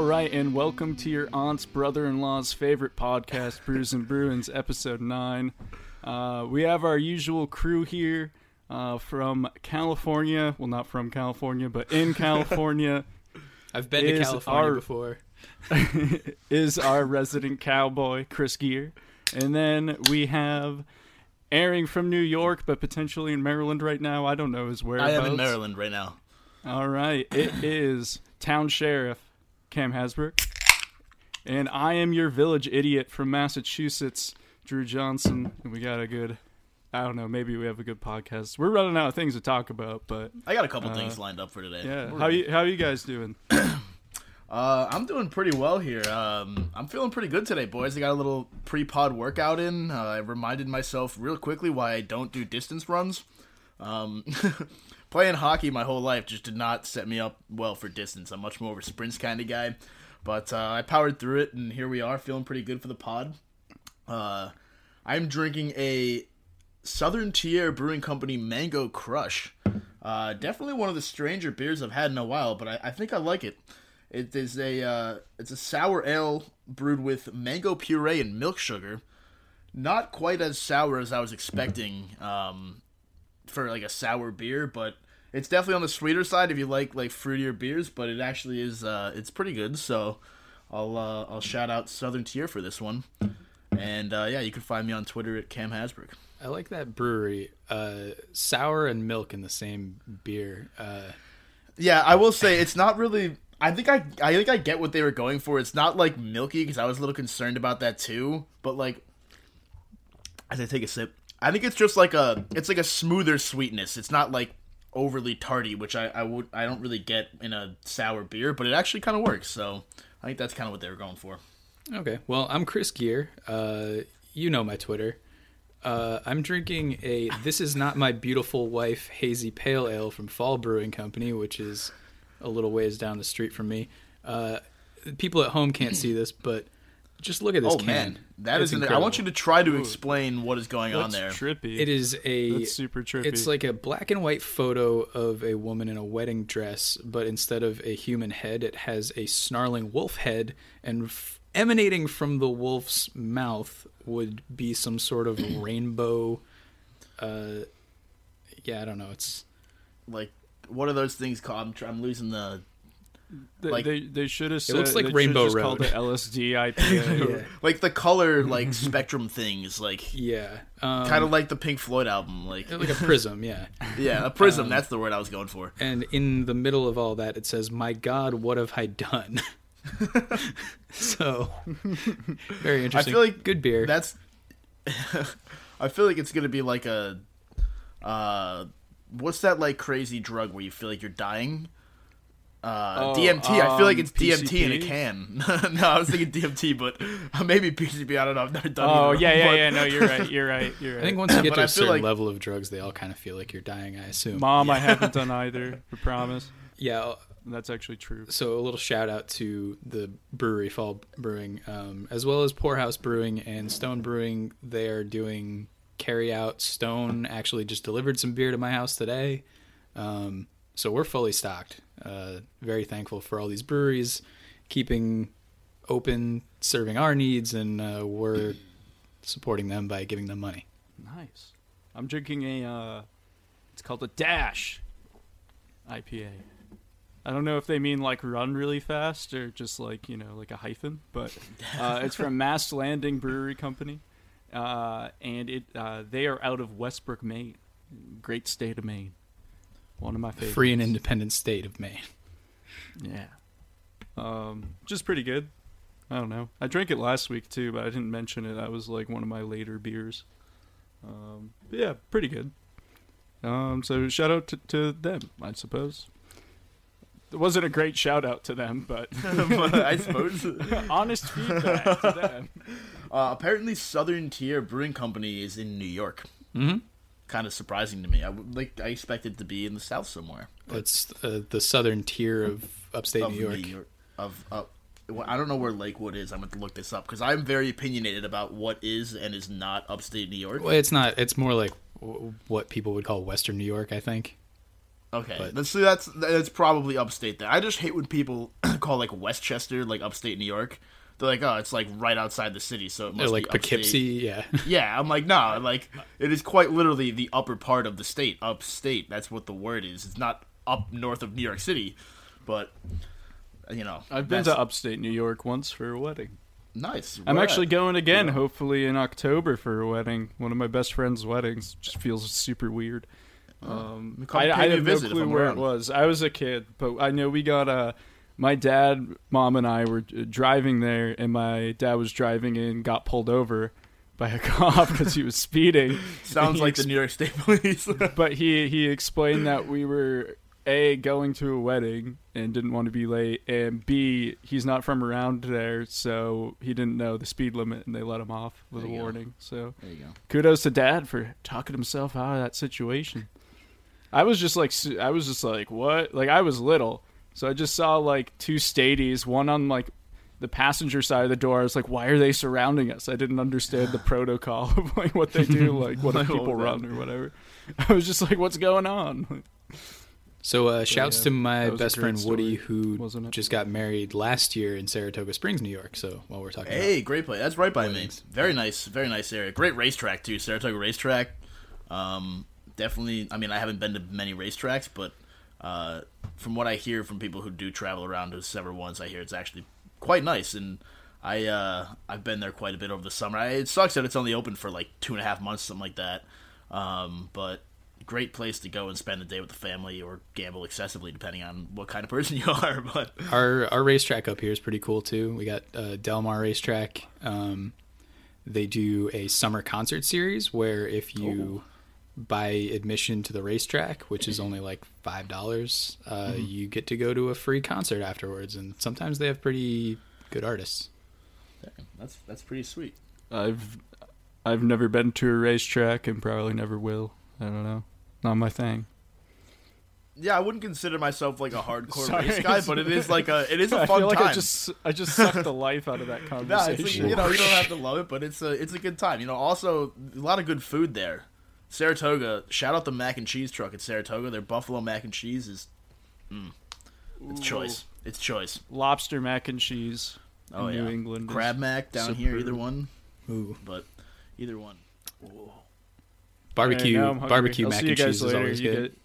All right, and welcome to your aunt's brother-in-law's favorite podcast, Brews and Bruins, episode nine. Uh, we have our usual crew here uh, from California. Well, not from California, but in California. I've been to California our- before. is our resident cowboy, Chris Gear. And then we have airing from New York, but potentially in Maryland right now. I don't know his where. I am in Maryland right now. All right. It is Town Sheriff Cam Hasbrook. And I am your village idiot from Massachusetts, Drew Johnson. And we got a good, I don't know, maybe we have a good podcast. We're running out of things to talk about, but I got a couple things lined up for today. yeah. We're How ready. you how you guys doing? Uh, I'm doing pretty well here. Um, I'm feeling pretty good today, boys. I got a little pre-pod workout in. Uh, I reminded myself real quickly why I don't do distance runs. Um, playing hockey my whole life just did not set me up well for distance. I'm much more of a sprints kind of guy. But uh, I powered through it, and here we are, feeling pretty good for the pod. Uh, I'm drinking a Southern Tier Brewing Company Mango Crush. Uh, definitely one of the stranger beers I've had in a while, but I, I think I like it. It is a uh, it's a sour ale brewed with mango puree and milk sugar. Not quite as sour as I was expecting um, for like a sour beer, but it's definitely on the sweeter side if you like like fruitier beers. But it actually is uh, it's pretty good. So I'll uh, I'll shout out Southern Tier for this one. And uh, yeah, you can find me on Twitter at Cam Hasbrook. I like that brewery. Uh, sour and milk in the same beer. Uh, Yeah, I will say it's not really. I think I I think I get what they were going for. It's not like milky because I was a little concerned about that too. But like, as I take a sip, I think it's just like a it's like a smoother sweetness. It's not like overly tarty, which I I would I don't really get in a sour beer, but it actually kind of works. So I think that's kind of what they were going for. okay, well, I'm Chris Gear. Uh, you know my Twitter. Uh, I'm drinking a This Is Not My Beautiful Wife Hazy Pale Ale from Fall Brewing Company, which is a little ways down the street from me. Uh, people at home can't see this, but just look at this Oh can. man, that It's is. An, I want you to try to explain what is going on there. trippy. It is a. That's super trippy. It's like a black and white photo of a woman in a wedding dress, but instead of a human head, it has a snarling wolf head, and f- emanating from the wolf's mouth would be some sort of rainbow. Uh, yeah, I don't know. It's Like, what are those things called? I'm, tr- I'm losing the They, like- they, they should have said it looks like Rainbow just called it LSD IPA. yeah, like the color like spectrum things like yeah. Um, kind of like the Pink Floyd album like like a prism. Yeah. yeah a prism that's the word I was going for and in the middle of all that it says my god what have i done so very interesting I feel like good beer that's I feel like it's gonna be like a uh what's that like crazy drug where you feel like you're dying uh, Oh, DMT. I feel like um, it's DMT in a can. no, I was thinking DMT, but maybe PCP. I don't know. I've never done. oh yeah, yeah, But- yeah. No, you're right. You're right. You're right. i think once you get to a certain like- level of drugs they all kind of feel like you're dying i assume Mom, I haven't done either. I promise. yeah That's actually true. so a little shout out to the brewery fall brewing um, as well as poorhouse brewing and stone brewing they are doing carry out stone actually just delivered some beer to my house today um, so we're fully stocked uh, very thankful for all these breweries keeping open serving our needs and uh, we're supporting them by giving them money Nice. I'm drinking a. Uh, it's called a Dash IPA. I don't know if they mean like run really fast or just like you know like a hyphen, but uh, it's from Mast Landing Brewery Company, uh, and it uh, they are out of Westbrook, Maine. Great state of Maine. One of my favorites. free and independent state of maine Yeah. Um, just pretty good. I don't know. I drank it last week too, but I didn't mention it. That was like one of my later beers. Um, but yeah, pretty good. Um, so shout out to, to them, I suppose. It wasn't a great shout out to them, but But I suppose. honest feedback to them. Uh, apparently, Southern Tier Brewing Company is in New York. Mm-hmm. Kind of surprising to me. I would like. I expected it to be in the South somewhere. It's uh, the southern tier of upstate of New York. Of uh, well, I don't know where Lakewood is. I'm going to look this up because I'm very opinionated about what is and is not upstate New York. Well, it's not. It's more like w- what people would call Western New York. I think. Okay, But- let's see. That's that's probably upstate. There, I just hate when people call like Westchester like upstate New York. They're like, oh, it's like right outside the city, so it They're must like be upstate. Poughkeepsie. Yeah. Yeah, I'm like, no, like it is quite literally the upper part of the state, upstate. That's what the word is. It's not up north of New York City, but you know, I've been to upstate New York once for a wedding. Nice. I'm Where actually at? going again, Yeah. hopefully in October for a wedding. One of my best friend's weddings. Just feels super weird. Um, I, pay I a have no visit clue where around. it was. I was a kid, but I know we got a. My dad, mom, and I were uh, driving there, and my dad was driving and got pulled over by a cop because he was speeding. Sounds like the New York State Police. but he he explained that we were a going to a wedding and didn't want to be late and b he's not from around there so he didn't know the speed limit and they let him off with There a you go. warning so there you go. kudos to dad for talking himself out of that situation i was just like i was just like what like i was little so i just saw like two stadies one on like the passenger side of the door i was like why are they surrounding us i didn't understand the protocol of like what they do like what if people run man. or whatever i was just like what's going on So, uh, shouts yeah, to my that was a best great friend Woody, who just got married last year in Saratoga Springs, New York. So, while we're talking Hey, great play. That's right by Weddings. me. Very nice, very nice area. Great racetrack too, Saratoga racetrack. Um, definitely. I mean, I haven't been to many racetracks, but uh, from what I hear from people who do travel around to several ones, I hear it's actually quite nice. And I uh, I've been there quite a bit over the summer. I, it sucks that it's only open for like two and a half months, something like that. Um, but great place to go and spend the day with the family or gamble excessively, depending on what kind of person you are. But. Our our racetrack up here is pretty cool too. We got uh, Del Mar Racetrack. Um, they do a summer concert series where if you buy admission to the racetrack, which is only like five dollars, uh, you get to go to a free concert afterwards. And sometimes they have pretty good artists. that's that's pretty sweet. I've I've never been to a racetrack and probably never will. I don't know. Not my thing. Yeah, I wouldn't consider myself like a hardcore Sorry. race guy, but it is like a it is a fun feel like time. I just I just sucked the life out of that Nah, conversation. it's like, you know you don't have to love it, but it's a it's a good time. You know, also a lot of good food there. Saratoga, shout out the mac and cheese truck at Saratoga. Their buffalo mac and cheese is, mm, it's choice. It's choice. Lobster mac and cheese Oh in yeah, New England. is- crab mac down here. Either one, Ooh, but either one. barbecue Alright, now I'm hungry. barbecue I'll mac and guys cheese is always You good. get-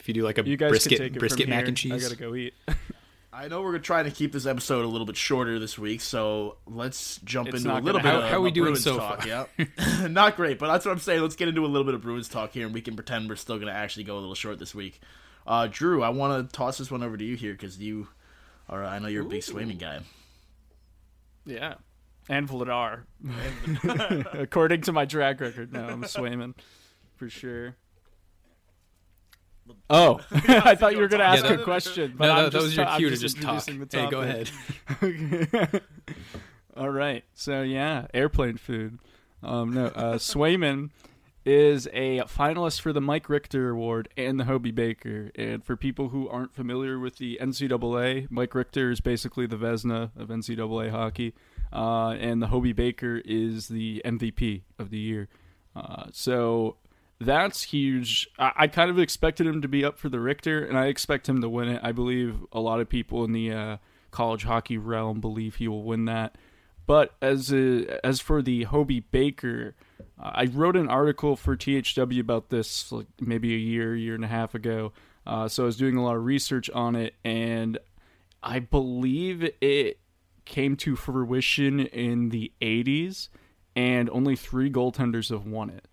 if you do like a You guys brisket can take it brisket mac here. and cheese, I gotta go eat. I know we're trying to keep this episode a little bit shorter this week, so let's jump It's into a little gonna bit happen. of How- how we of doing Bruins so talk. far? Yeah, not great, but that's what I'm saying. Let's get into a little bit of Bruins talk here, and we can pretend we're still going to actually go a little short this week. Uh, Drew, I want to toss this one over to you here because you are. I know you're a big Swayman guy. Yeah. And Vladar. According to my track record, no, I'm a Swayman. For sure. Oh, I thought you were going to ask Yeah, a question. But no, I'm that, that just was your ta- I'm cue to just just talk. introducing the Hey, go topic. ahead. All right. So yeah, airplane food. Um, no, uh, Swayman is a finalist for the Mike Richter Award and the Hobie Baker. And for people who aren't familiar with the NCAA, Mike Richter is basically the Vezina of NCAA hockey, uh, and the Hobie Baker is the MVP of the year. Uh, so that's huge. I, I kind of expected him to be up for the Richter, and I expect him to win it. I believe a lot of people in the uh, college hockey realm believe he will win that. But as a, as for the Hobie Baker, uh, I wrote an article for THW about this like maybe a year, year and a half ago. Uh, so I was doing a lot of research on it, and I believe it came to fruition in the 80s, and only three goaltenders have won it.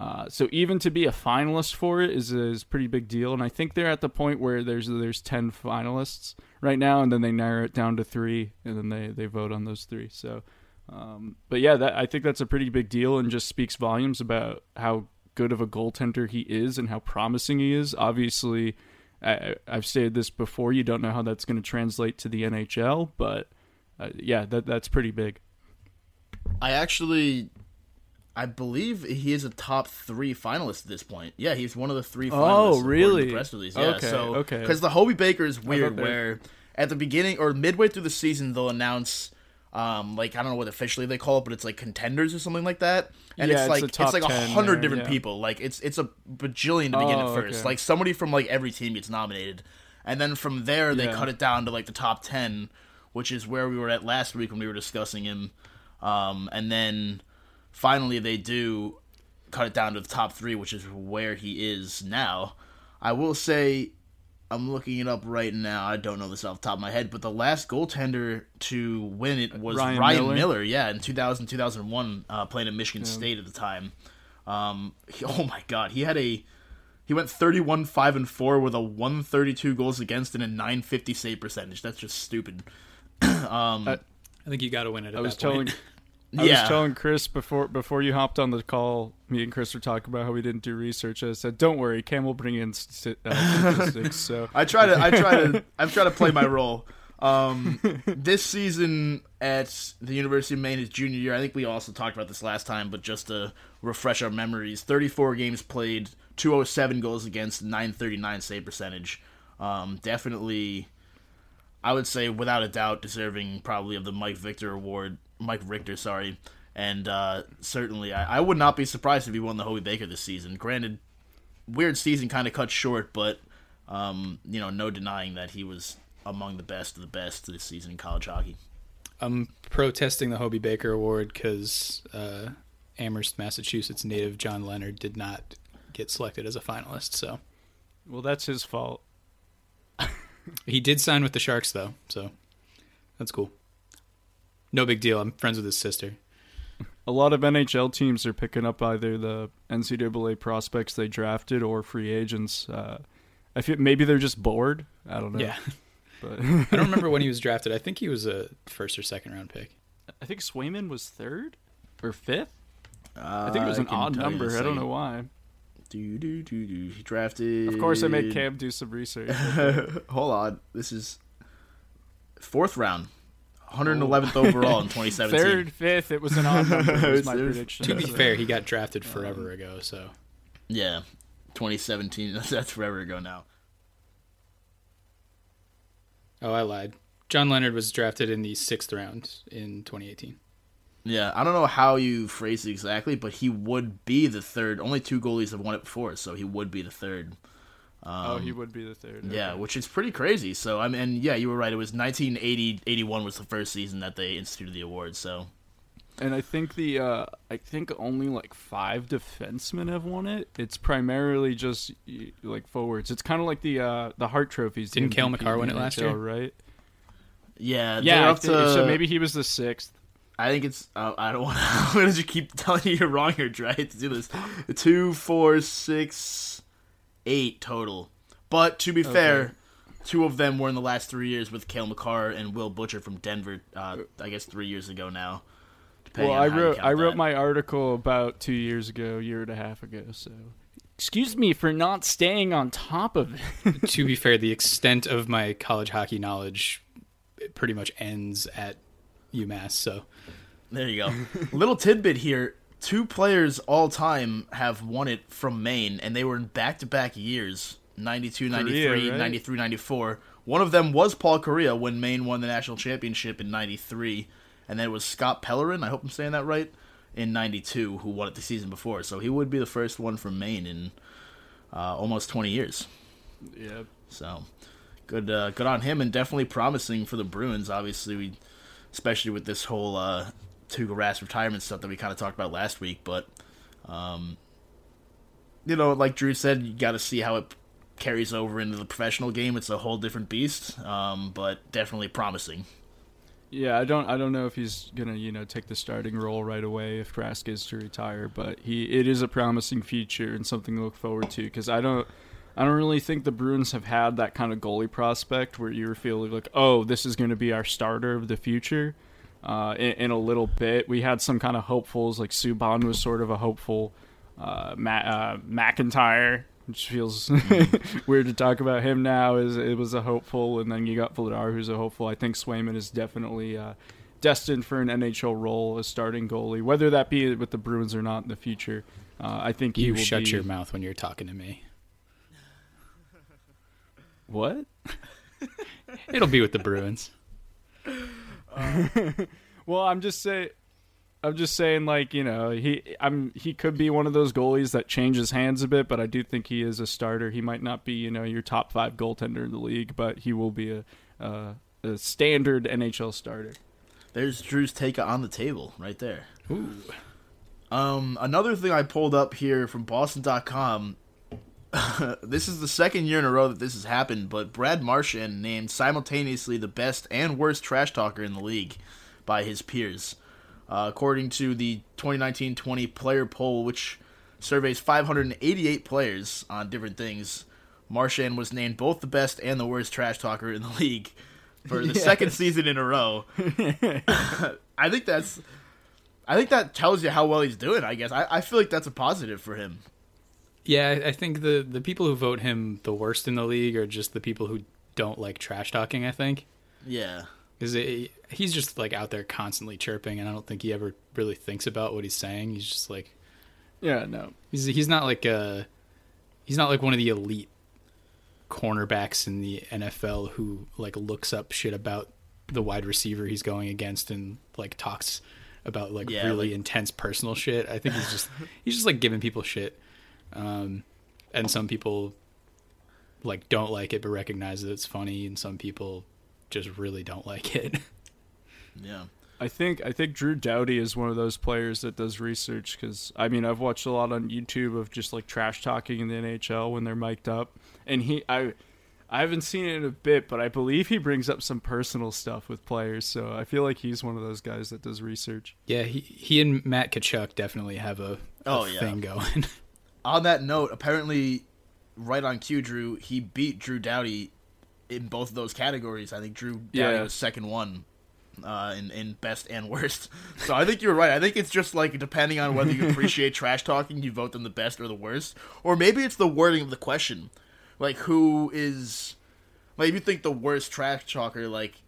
Uh, so even to be a finalist for it is is pretty big deal, and I think they're at the point where there's there's ten finalists right now, and then they narrow it down to three, and then they they vote on those three. So, um, but yeah, that I think that's a pretty big deal, and just speaks volumes about how good of a goaltender he is and how promising he is. Obviously, I, have stated this before. You don't know how that's going to translate to the NHL, but uh, yeah, that that's pretty big. I actually I believe he is a top three finalist at this point. Yeah, he's one of the three. finalists. Oh, really? The press release. Yeah. Okay, so, okay. Because the Hobie Baker is weird, where at the beginning or midway through the season they'll announce. Um, like I don't know what officially they call it, but it's like contenders or something like that, and Yeah, it's it's like the it's, like a 10 hundred different yeah. people. Like it's it's a bajillion to begin Oh, at first. okay. Like somebody from like every team gets nominated, and then from there they Yeah. cut it down to like the top ten, which is where we were at last week when we were discussing him. Um, and then finally they do cut it down to the top three, which is where he is now. I will say, I'm looking it up right now. I don't know this off the top of my head, but the last goaltender to win it was Ryan, Ryan Miller. Miller? Yeah, in 2000, 2001, uh, playing at Michigan State at the time. Um, he- oh my God, he had a he went 31 5 and 4 with a 132 goals against and a 950 save percentage. That's just stupid. I think you got to win it. At I was that point. telling I yeah. was telling Chris before before you hopped on the call. Me and Chris were talking about how we didn't do research. I said, "Don't worry, Cam will bring in st- uh, statistics." So I try to I try to I've tried to play my role. Um, this season at the University of Maine, his junior year, I think we also talked about this last time, but just to refresh our memories, 34 games played, 207 goals against, 939 save percentage. Um, definitely, I would say without a doubt, deserving probably of the Mike Victor Award, Mike Richter, sorry. And uh, certainly, I, I would not be surprised if he won the Hobie Baker this season. Granted, weird season kind of cut short, but um, you know, no denying that he was among the best of the best this season in college hockey. I'm protesting the Hobie Baker Award because uh, Amherst, Massachusetts native John Leonard did not get selected as a finalist. So well, that's his fault. he did sign with the Sharks, though. So that's cool. No big deal. I'm friends with his sister. A lot of NHL teams are picking up either the NCAA prospects they drafted or free agents. Uh, I feel maybe they're just bored. I don't know. Yeah. but I don't remember when he was drafted. I think he was a first or second round pick. I think Swayman was third or fifth. Uh, I think it was an odd number. I don't know why. Do do do do. He drafted. Of course, I made Cam do some research. Hold on. This is fourth round, 111th overall in 2017. Third, fifth. It was an odd number. Was It was- my was- prediction. To be So- fair, he got drafted um, forever ago. So Yeah, 2017. That's forever ago now. oh, I lied. John Leonard was drafted in the sixth round in 2018. Yeah, I don't know how you phrase it exactly, but he would be the third. Only two goalies have won it before, so he would be the third. Oh, he would be the third. Yeah, which is pretty crazy. So I mean, and yeah, you were right. It was 1980, 81 was the first season that they instituted the award. So And I think the uh, I think only like five defensemen have won it. It's primarily just like forwards. It's kind of like the uh, the Hart trophies. Didn't Cale MVP Makar win it last NHL, year? Right? yeah, Yeah. Up think- to, so maybe he was the sixth. I think it's. Uh, I don't want. I'm gonna just keep telling you you're wrong here, Dre. To do this, two, four, six, eight total. But to be fair, two of them were in the last three years with Cale Makar and Will Butcher from Denver. Uh, I guess three years ago now. Well, I wrote count I wrote that. my article about two years ago, year and a half ago. So, excuse me for not staying on top of it. to be fair, the extent of my college hockey knowledge pretty much ends at UMass. So There you go. Little tidbit here. Two players all time have won it from Maine, and they were in back to back years 92, 93, Kariya, right? 93, 94. One of them was Paul Kariya when Maine won the national championship in 93. And then it was Scott Pellerin, I hope I'm saying that right, in 92, who won it the season before. So he would be the first one from Maine in uh, almost 20 years. yeah. So good, uh, good on him, and definitely promising for the Bruins. Obviously, we, especially with this whole uh, Tuukka Rask retirement stuff that we kind of talked about last week. But, um, you know, like Drew said, you got to see how it carries over into the professional game. It's a whole different beast, um, but definitely promising. Yeah, I don't I don't know if he's gonna you know take the starting role right away if Krask is to retire, but he it is a promising future and something to look forward to because I don't I don't really think the Bruins have had that kind of goalie prospect where you're feeling like oh this is going to be our starter of the future. Uh, in, in, a little bit, we had some kind of hopefuls like Subban was sort of a hopeful. Uh, Ma- uh, McIntyre which feels weird to talk about him now. Is it was a hopeful, and then you got Vladar, who's a hopeful. I think Swayman is definitely uh, destined for an NHL role as starting goalie, whether that be with the Bruins or not in the future. Uh, I think you shut be... your mouth when you're talking to me. What? It'll be with the Bruins. Uh, well, I'm just saying. I'm just saying, like you know, he I'm he could be one of those goalies that changes hands a bit, but I do think he is a starter. He might not be you know your top five goaltender in the league, but he will be a a, a standard NHL starter. There's Drew's take on the table right there. Ooh. Um, another thing I pulled up here from Boston.com. this is the second year in a row that this has happened, but Brad Marchand named simultaneously the best and worst trash talker in the league by his peers. Uh, according to the 2019-20 player poll, which surveys 588 players on different things, Marchand was named both the best and the worst trash talker in the league for the second season in a row. I think that's, I think that tells you how well he's doing. I guess I, I feel like that's a positive for him. Yeah, I think the the people who vote him the worst in the league are just the people who don't like trash talking. I think. Yeah because he's just like out there constantly chirping, and I don't think he ever really thinks about what he's saying. He's just like, yeah, no, he's he's not like a he's not like one of the elite cornerbacks in the NFL who like looks up shit about the wide receiver he's going against and like talks about like yeah, really like... intense personal shit. I think he's just he's just like giving people shit. Um, and some people like don't like it but recognize that it's funny and some people just really don't like it. Yeah. I think I think Drew Doughty is one of those players that does research because I mean I've watched a lot on YouTube of just like trash talking in the NHL when they're mic'd up, and he I I haven't seen it in a bit, but I believe he brings up some personal stuff with players, so I feel like he's one of those guys that does research. Yeah, he he and Matt Tkachuk definitely have a, a oh, yeah. thing going. on that note, apparently, right on cue, Drew he beat Drew Doughty in both of those categories. I think Drew Doughty yeah. was second one uh, in in best and worst. So I think you're right. I think it's just like depending on whether you appreciate trash talking, you vote them the best or the worst, or maybe it's the wording of the question, like who is like if you think the worst trash talker like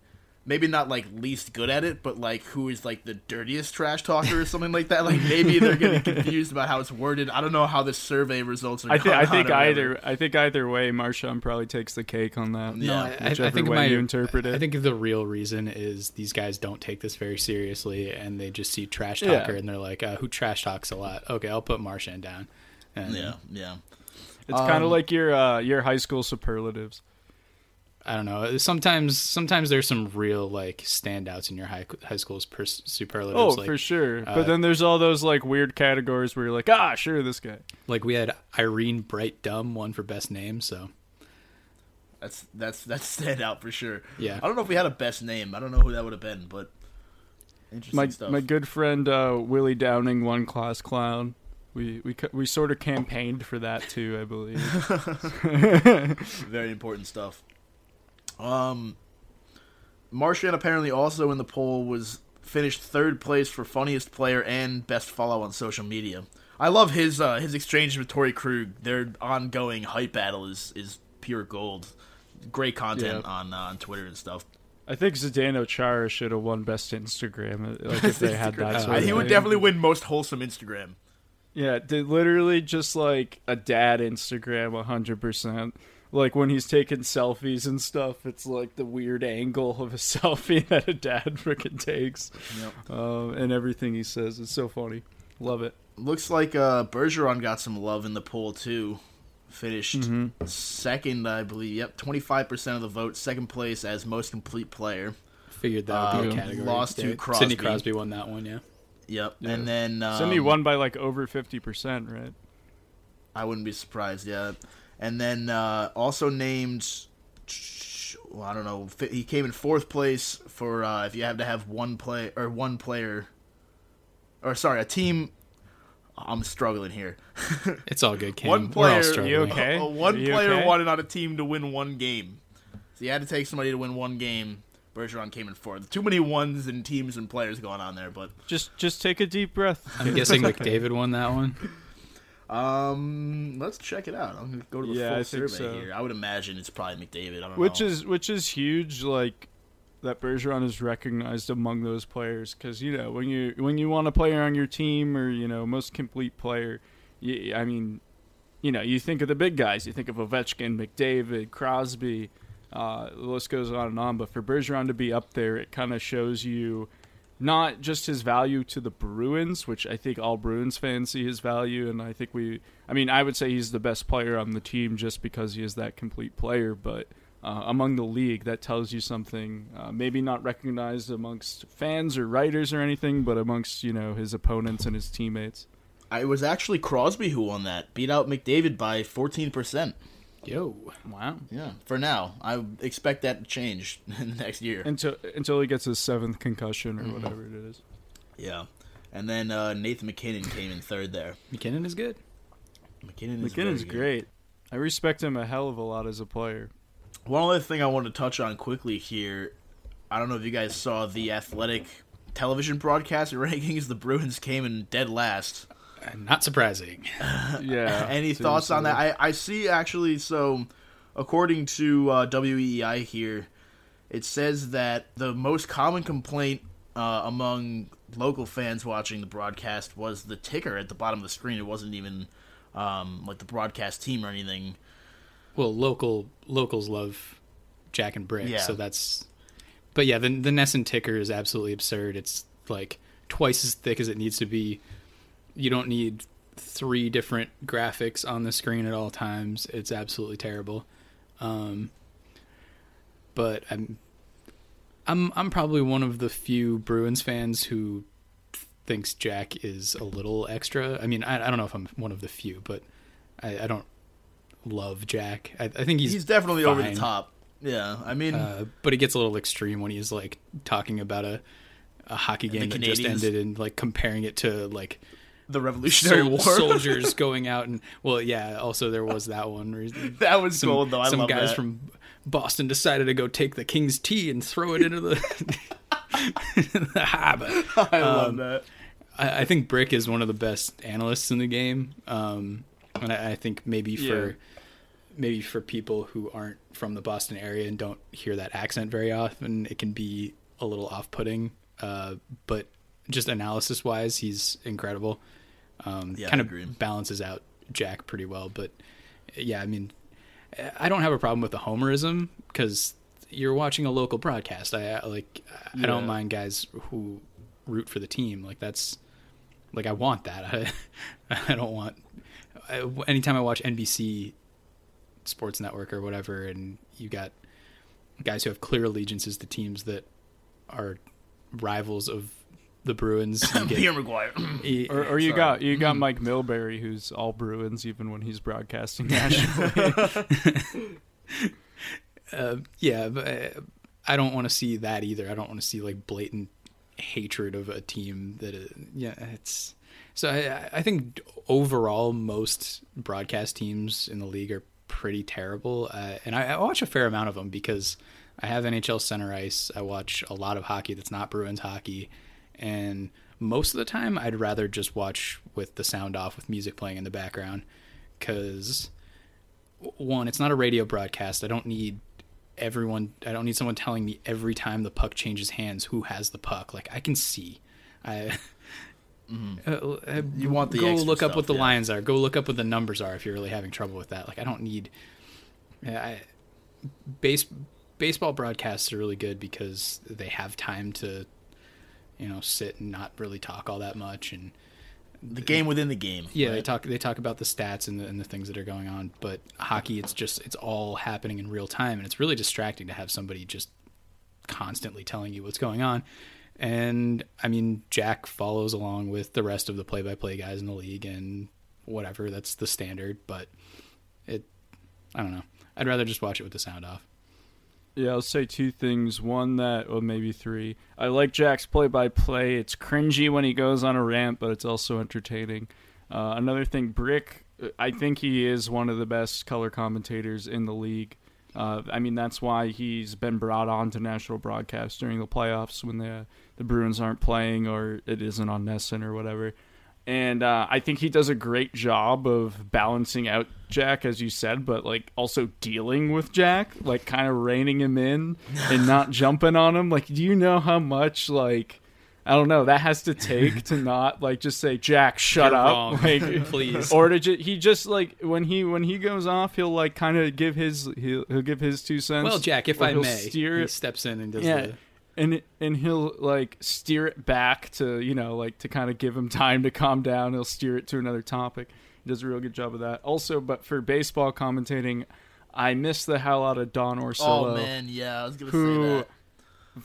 maybe not like least good at it, but like who is like the dirtiest trash talker or something like that. Like maybe they're getting confused about how it's worded. I don't know how the survey results are. I think I think either I think either way, Marchand probably takes the cake on that. Yeah, no, I, I, think way my, you interpret it. I think the real reason is these guys don't take this very seriously, and they just see trash talker yeah. and they're like, uh, "Who trash talks a lot?" Okay, I'll put Marchand down. And, yeah, yeah. It's um, kind of like your uh, your high school superlatives. I don't know. Sometimes, sometimes there's some real like standouts in your high high school's per- superlatives. Oh, like, for sure. Uh, but then there's all those like weird categories where you're like, ah, sure, this guy. Like we had Irene Bright Dumb one for best name, so that's that's that's standout for sure. Yeah. I don't know if we had a best name. I don't know who that would have been, but interesting my, stuff. My good friend uh, Willie Downing, one class clown. We we we sort of campaigned for that too, I believe. Very important stuff. Um, Marchand apparently also in the poll was finished third place for funniest player and best follow on social media. I love his uh, his exchange with Torey Krug. Their ongoing hype battle is is pure gold. Great content yeah. on uh, on Twitter and stuff. I think Zdeno Chara should have won best Instagram. Like if they had that. Sort he would definitely win most wholesome Instagram. Yeah, literally just like a dad Instagram, hundred percent like when he's taking selfies and stuff, it's like the weird angle of a selfie that a dad freaking takes. Yep. Uh, and everything he says is so funny. Love it. Looks like uh, Bergeron got some love in the poll too. Finished mm-hmm. second, I believe. Yep, twenty five percent of the vote. Second place as most complete player. Figured that would be a uh, category. Lost to Crosby. Sidney Crosby won that one. Yeah. Yep, yeah. and then um, Sidney won by like over fifty percent, right? I wouldn't be surprised. Yeah, and then uh, also named well, I don't know. He came in fourth place for uh, if you have to have one play or one player, or sorry, a team. I'm struggling here. It's all good, Cam. one We're all player, struggling. You okay? uh, one you player okay? wanted on a team to win one game, so you had to take somebody to win one game. Bergeron came in fourth. Too many ones and teams and players going on there, but Just just take a deep breath. I'm guessing McDavid won that one. um, let's check it out. I'm gonna go to the Yeah, full I survey so. here. I would imagine it's probably McDavid. I don't which know. is which is huge like that Bergeron is recognized among those players cuz you know when you when you want a player on your team or you know most complete player you, I mean you know you think of the big guys you think of Ovechkin McDavid Crosby uh, the list goes on and on but for Bergeron to be up there it kind of shows you not just his value to the Bruins, which I think all Bruins fans see his value, and I think we, I mean, I would say he's the best player on the team just because he is that complete player, but uh, among the league, that tells you something, uh, maybe not recognized amongst fans or writers or anything, but amongst, you know, his opponents and his teammates. it was actually Crosby who won that. Beat out McDavid by 14%. Yo, Wow. Yeah, for now. I expect that to change in the next year. Until, until he gets his seventh concussion or whatever it is. Yeah. And then uh, Nathan MacKinnon came in third there. MacKinnon is good. MacKinnon is MacKinnon's good. great. I respect him a hell of a lot as a player. One other thing I want to touch on quickly here. I don't know if you guys saw the athletic television broadcast rankings. The Bruins came in dead last. Uh, Not surprising. Yeah. Any seems thoughts on that? I, I see actually. So, according to uh, WEEI here, it says that the most common complaint uh, among local fans watching the broadcast was the ticker at the bottom of the screen. It wasn't even um, like the broadcast team or anything. Well, local locals love Jack and Brick, Yeah. so that's. But yeah, the the NESN ticker is absolutely absurd. It's like twice as thick as it needs to be. You don't need three different graphics on the screen at all times. It's absolutely terrible. Um, but I'm I'm I'm probably one of the few Bruins fans who thinks Jack is a little extra. I mean, I, I don't know if I'm one of the few, but I, I don't love Jack. I, I think he's He's, definitely over the top. Yeah, I mean, Uh, but it gets a little extreme when he's like talking about a a hockey game that just ended and like comparing it to like the Revolutionary sol- War. soldiers going out and well, yeah. Also, there was that one that was some, gold, though. I some guys that. from Boston decided to go take the King's tea and throw it into the, the harbor. I love um, that. I, I think Brick is one of the best analysts in the game, um, and I, I think maybe for maybe for people who aren't from the Boston area and don't hear that accent very often, it can be a little off-putting. Uh, but just analysis-wise, he's incredible. Um, Yeah, kind of balances out Jack pretty well. But yeah, I mean, I don't have a problem with the homerism because you're watching a local broadcast. I I- like I don't mind guys who root for the team. Like that's like I want that. I, I don't want I, anytime I watch NBC Sports Network or whatever, and you got guys who have clear allegiances to teams that are rivals of the Bruins. You get- Pierre McGuire. y- Or, or you Sorry. got you got Mike Milbury, who's all Bruins, even when he's broadcasting nationally. uh, yeah, but uh, I don't want to see that either. I don't want to see like blatant hatred of a team that uh, yeah, it's so I, I think overall most broadcast teams in the league are pretty terrible, uh, and I, I watch a fair amount of them because I have NHL Center Ice. I watch a lot of hockey that's not Bruins hockey, and most of the time I'd rather just watch with the sound off with music playing in the background because one, it's not a radio broadcast. I don't need everyone. I don't need someone telling me every time the puck changes hands who has the puck. Like I can see. I. Uh, uh, You want the go look up stuff, what the yeah. lines are. Go look up what the numbers are if you're really having trouble with that. Like I don't need. I, base baseball broadcasts are really good because they have time to, you know, sit and not really talk all that much and the game within the game. yeah, they talk they talk about the stats and the, and the things that are going on. But hockey, it's just it's all happening in real time, and it's really distracting to have somebody just constantly telling you what's going on. And I mean, Jack follows along with the rest of the play-by-play guys in the league, and whatever that's the standard. But it, I don't know. I'd rather just watch it with the sound off. Yeah, I'll say two things. One that, well, maybe three. I like Jack's play-by-play. It's cringy when he goes on a rant, but it's also entertaining. Uh, another thing, Brick. I think he is one of the best color commentators in the league. Uh, I mean, that's why he's been brought on to national broadcast during the playoffs when the the Bruins aren't playing or it isn't on NESN or whatever. And uh, I think he does a great job of balancing out Jack, as you said, but like also dealing with Jack, like kind of reining him in and not jumping on him. Like, do you know how much like I don't know that has to take to not like just say Jack, shut You're up, wrong. like Please. or to ju- he just like when he when he goes off, he'll like kind of give his he'll, he'll give his two cents. Well, Jack, if I may, steer he steps in and does yeah the. And and he'll like steer it back to you know like to kind of give him time to calm down. He'll steer it to another topic. He does a real good job of that. Also but for baseball commentating i miss the hell out of don orsillo. Oh man, yeah, I was gonna who say that.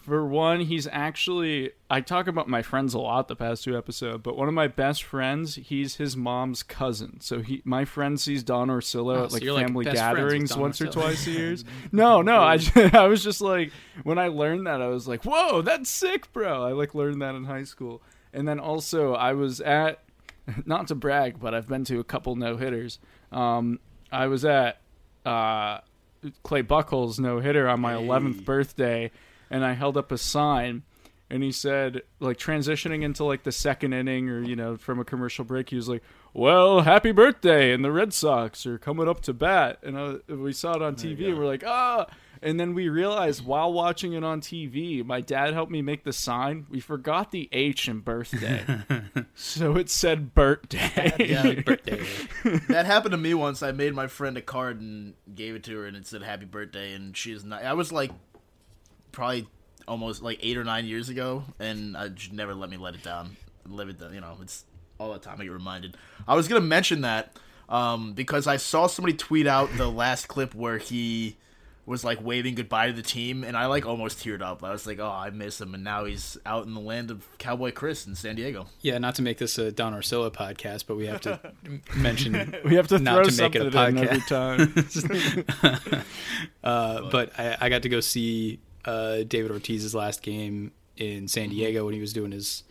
For one he's actually i talk about my friends a lot the past two episodes but one of my best friends he's his mom's cousin. So he my friend sees don orsillo Oh, at like like, family with gatherings once or twice a year. No no i i was just like when i learned that i was like whoa that's sick bro. I like learned that in high school. And then also i was at not to brag but i've been to a couple no-hitters. Um i was at uh clay buchholz no-hitter on my 11th birthday and I held up a sign and he said like transitioning into like the second inning or you know from a commercial break he was like well happy birthday and the Red Sox are coming up to bat and uh, we saw it on TV and we're like ah and then we realized while watching it on TV my dad helped me make the sign we forgot the H in birthday so it said birthday Yeah, birthday. that happened to me once. I made my friend a card and gave it to her, and it said "Happy Birthday." And she's not. I was like, probably almost like eight or nine years ago, and I just never let me let it down. Live it down. You know, it's all the time I get reminded. I was gonna mention that um, because I saw somebody tweet out the last clip where he was like waving goodbye to the team, and I like almost teared up. I was like, "Oh, I miss him," and now he's out in the land of Cowboy Chris in San Diego. Yeah, not to make this a Don Orsillo podcast, but we have to mention we have to not throw to make it a something in every time Uh, but I, I got to go see uh, David Ortiz's last game in San Diego when he was doing his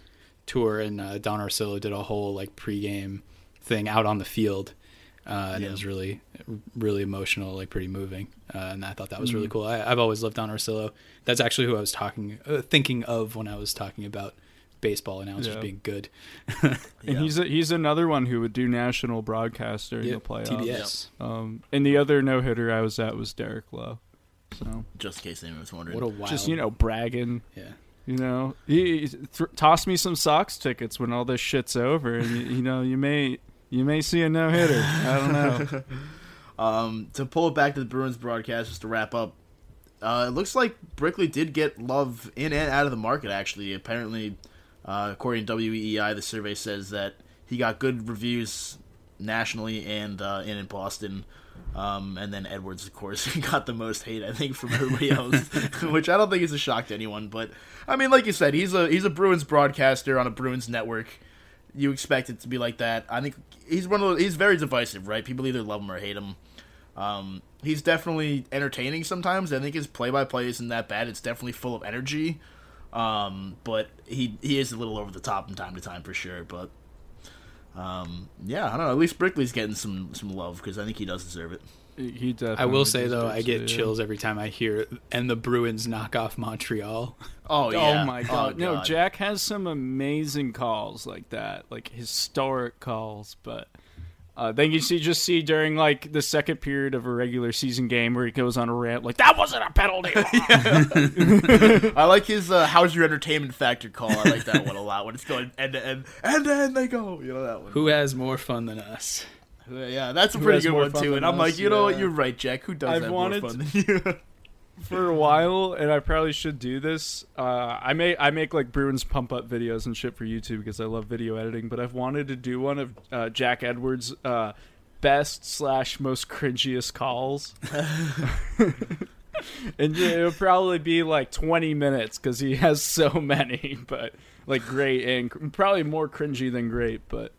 tour, and uh, Don Orsillo did a whole like pregame thing out on the field, uh, and Yeah. it was really, really emotional, like pretty moving. Uh, and I thought that was really cool. I, I've always loved Don Orsillo. That's actually who I was talking, uh, thinking of when I was talking about baseball announcers Yeah. being good. and Yeah. he's a, he's another one who would do national broadcast during Yeah, the playoffs TBS. Um, and the other no hitter I was at was Derek Lowe. So Just in case anyone was wondering. What a wild, just you know bragging, yeah. you know, he, he th- toss me some Sox tickets when all this shit's over, and you, you know you may you may see a no hitter. I don't know. Um, to pull it back to the Bruins broadcast, just to wrap up, uh, it looks like Brickley did get love in and out of the market. Actually, apparently, uh, according to WEEI, the survey says that he got good reviews nationally and uh, and in Boston. Um, and then Edwards, of course, got the most hate I think from everybody else, which I don't think is a shock to anyone. But I mean, like you said, he's a he's a Bruins broadcaster on a Bruins network. You expect it to be like that. I think he's one of those, he's very divisive, right? People either love him or hate him. Um, he's definitely entertaining sometimes. I think his play-by-play isn't that bad. It's definitely full of energy. Um, but he he is a little over the top from time to time for sure. But um, yeah, I don't know. At least Brickley's getting some some love because I think he does deserve it. He definitely. I will say though, I get it, yeah. chills every time I hear and the Bruins knock off Montreal. Oh yeah. Oh my god. Oh, No, Jack has some amazing calls like that, like historic calls, but uh, then you see just see during like the second period of a regular season game where he goes on a rant like that wasn't a penalty. I like his uh, "How's your entertainment factor?" call. I like that one a lot when it's going end to end, end to end. They go, you know that one. Who has more fun than us? Yeah, that's a Who pretty good one too. than And I'm like, you know what? You're right, Jack. Who does I've have wanted more fun than you? For a while, and I probably should do this. Uh, I make I make like Bruins pump up videos and shit for YouTube because I love video editing. But I've wanted to do one of uh, Jack Edwards' uh, best slash most cringiest calls. and it'll probably be like 20 minutes because he has so many, but like great and cr- probably more cringy than great. But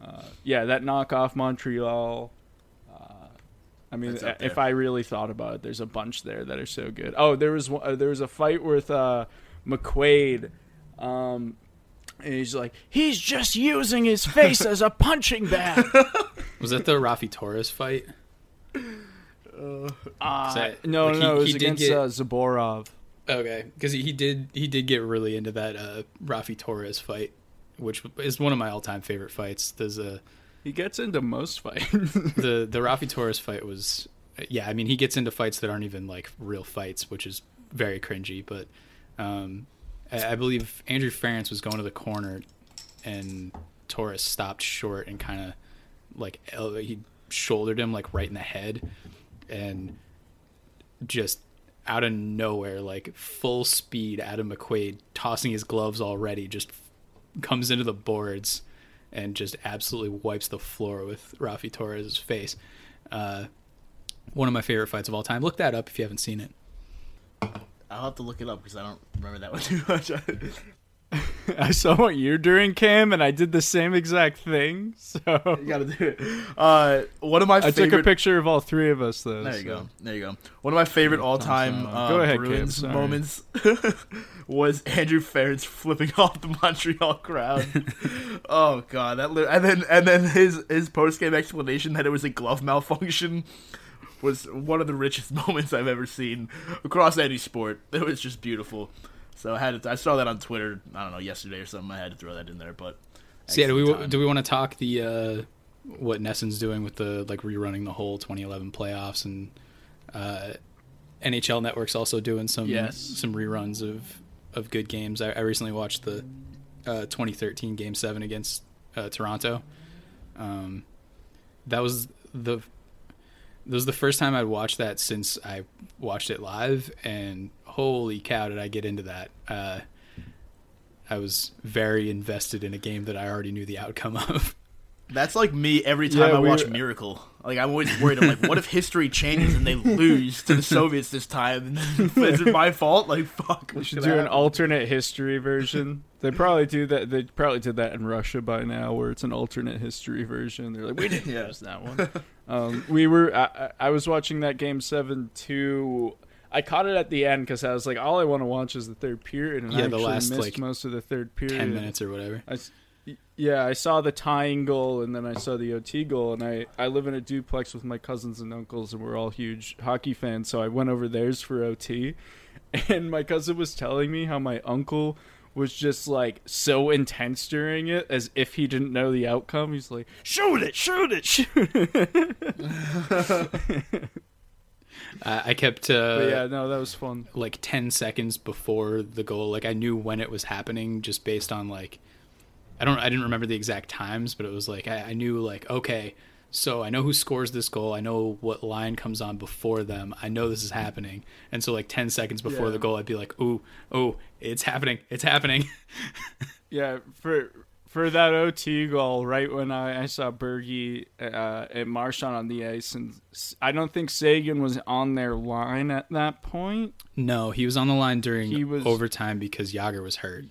uh, yeah, that knockoff Montreal. Uh, I mean, if. I really thought about it, there's a bunch there that are so good. Oh, there was one, uh, there was a fight with uh, McQuaid. Um, and he's like, he's just using his face as a punching bag. Was that the Raffi Torres fight? Uh, that- no, like, he- no, it was against get- uh, Zaborov. Okay, because he, he did he did get really into that uh, Raffi Torres fight, which is one of my all time favorite fights. There's a He gets into most fights. the the Raffi Torres fight was yeah. I mean, he gets into fights that aren't even like real fights, which is very cringy. But um, I, I believe Andrew Ference was going to the corner, and Torres stopped short and kind of like he shouldered him like right in the head, and just out of nowhere, like full speed, Adam McQuaid tossing his gloves already, just comes into the boards and just absolutely wipes the floor with Raffi Torres' face. Uh, one of my favorite fights of all time. Look that up if you haven't seen it. I'll have to look it up because I don't remember that one too much. I saw what you're doing, Cam, and I did the same exact thing. So you gotta do it. Uh, one of my I favorite. took a picture of all three of us, though. There you so. go. There you go. One of my favorite all-time uh, Go ahead, Bruins sorry. moments was Andrew Ference flipping off the Montreal crowd. oh god, that li- and then and then his his post-game explanation that it was a glove malfunction was one of the richest moments I've ever seen across any sport. It was just beautiful. So I had to, I saw that on Twitter. I don't know yesterday or something. I had to throw that in there, but. So yeah, do we time. do we want to talk the uh, what NESN's doing with the like rerunning the whole 2011 playoffs and uh, NHL Network's also doing some Yes. some reruns of of good games. I, I recently watched the uh, 2013 Game Seven against uh, Toronto. Um, that was the that was the first time I'd watched that since I watched it live, and holy cow, did I get into that! Uh, I was very invested in a game that I already knew the outcome of. That's like me every time Yeah, I we watch were- Miracle. Like I'm always worried. I'm like, what if history changes and they lose to the Soviets this time? And is it my fault? Like, fuck. We should gonna do an alternate history version. They probably do that. They probably did that in Russia by now, where it's an alternate history version. They're like, we didn't Yeah. use that one. Um, we were. I, I I was watching that game seven two. I caught it at the end because I was like, all I want to watch is the third period, and I Yeah, the last, missed like, most of the third period. Ten minutes or whatever. I s- y- yeah, I saw the tying goal and then I saw the OT goal, and I I live in a duplex with my cousins and uncles, and we're all huge hockey fans. So I went over theirs for OT, and my cousin was telling me how my uncle was just like so intense during it, as if he didn't know the outcome. He's like, "Shoot it, shoot it, shoot it." Uh, I kept uh, But yeah, no, that was fun. like 10 seconds before the goal like i knew when it was happening just based on like i don't i didn't remember the exact times but it was like i, I knew like okay so i know who scores this goal. I know what line comes on before them. I know this is happening. And so like 10 seconds before Yeah. the goal i'd be like ooh oh it's happening it's happening. Yeah, for for that OT goal, right when I, I saw Bergie uh, and Marchand on the ice, and I don't think Seguin was on their line at that point. no he was on the line during He was- overtime because Jagr was hurt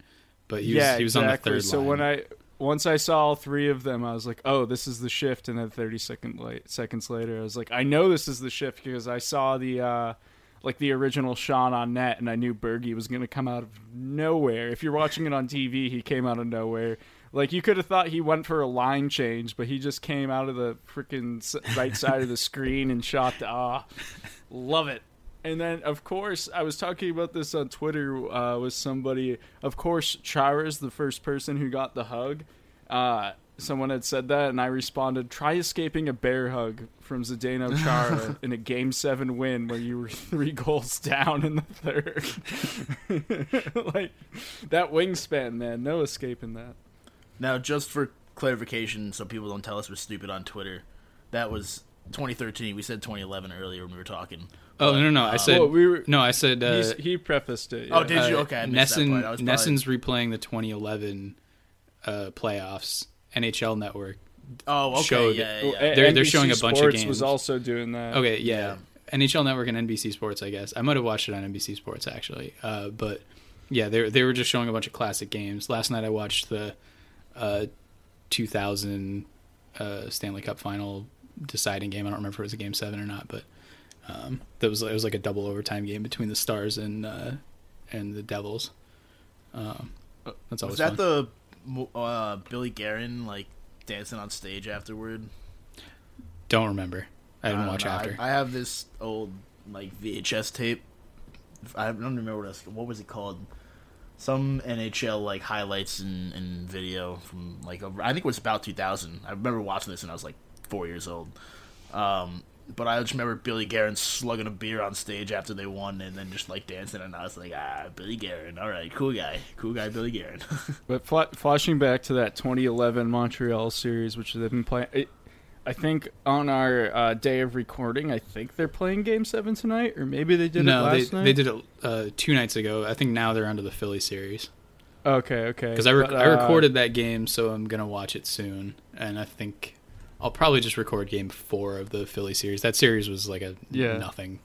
but he was, yeah, he was exactly. on the third so line when I once I saw all three of them, I was like, "Oh, this is the shift." And then thirty second late, seconds later, I was like, "I know this is the shift because I saw the." Uh, like the original Sean on net, and I knew Bergie was going to come out of nowhere. If you're watching it on TV, he came out of nowhere. Like you could have thought he went for a line change, but he just came out of the freaking right side of the screen and shot the ah, love it. And then of course I was talking about this on Twitter uh, with somebody. Of course, Chara's the first person who got the hug. Uh, someone had said that, and I responded, "Try escaping a bear hug from Zdeno Chara in a Game Seven win where you were three goals down in the third. like that wingspan, man, no escaping that." Now, just for clarification, so people don't tell us we're stupid on Twitter, that was 2013. We said 2011 earlier when we were talking. oh no no no i said Well, we were. no i said uh, he prefaced it. Oh, did you? Uh, Okay, I missed that NESN. I was probably- NESN's replaying the 2011 uh, playoffs. NHL Network. Oh, okay. showed- yeah, yeah, yeah. They're- they're NBC showing a bunch of Sports games. Was also doing that. Okay, yeah. NHL Network and NBC Sports, I guess. I might have watched it on NBC Sports actually, uh, but yeah, they they were just showing a bunch of classic games. Last night I watched the uh, 2000 uh, Stanley Cup Final deciding game. I don't remember if it was a game seven or not, but um, that was it was like a double overtime game between the Stars and uh, and the Devils. Um, that's always Was that fun. the uh, Billy Guerin like dancing on stage afterward? Don't remember. I didn't don't watch know. After. I, have this old like VHS tape. I don't remember what was, what was it called. Some NHL like highlights and, and video from like over, I think it was about 2000. I remember watching this and I was like four years old. Um, but I just remember Billy Guerin slugging a beer on stage after they won and then just like dancing and I was like, ah, Billy Guerin, all right, cool guy, cool guy, Billy Guerin. But fla- flashing back to that 2011 Montreal series, which they've been playing, it, I think on our uh, day of recording, I think they're playing Game Seven tonight, or maybe they did it no, they last night. they did it uh, two nights ago. I think now they're under the Philly series Okay, okay. because I, rec- But, I uh, recorded that game, so I'm gonna watch it soon, and I think I'll probably just record game four of the Philly series. That series was like a Yeah. nothing.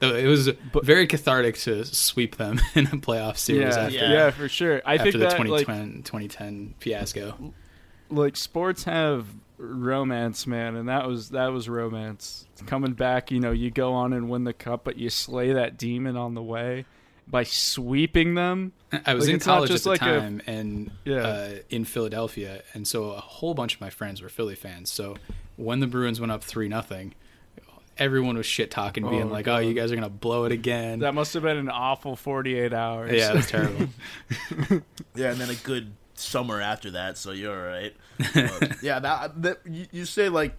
Though it was very cathartic to sweep them in a playoff series Yeah, after, yeah, Yeah. for sure. I after think the that 2010, like 2010 fiasco. like sports have romance, man, and that was that was romance. Coming back, you know, you go on and win the cup, but you slay that demon on the way by sweeping them. I was Like, in it's not college at just the like a- time and Yeah. uh, in Philadelphia, and so a whole bunch of my friends were Philly fans. So when the Bruins went up three nothing, everyone was shit talking, being Oh, like, "Oh, you guys are gonna blow it again." That must have been an awful 48 hours. yeah, that's terrible. Yeah, and then a good summer after that, so you're all right. But, yeah, that, that you, you say like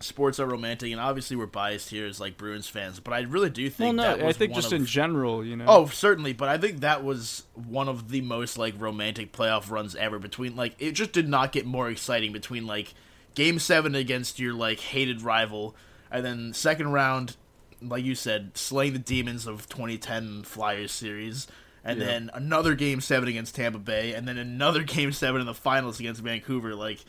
sports are romantic, and obviously we're biased here as like Bruins fans, but I really do think. well, no, I think just of, in general, you know. Oh, certainly, but I think that was one of the most like romantic playoff runs ever. Between like, it just did not get more exciting between like Game Seven against your like hated rival, and then second round, like you said, slaying the demons of 2010 Flyers series, and Yeah. then another Game Seven against Tampa Bay, and then another Game Seven in the finals against Vancouver. Like,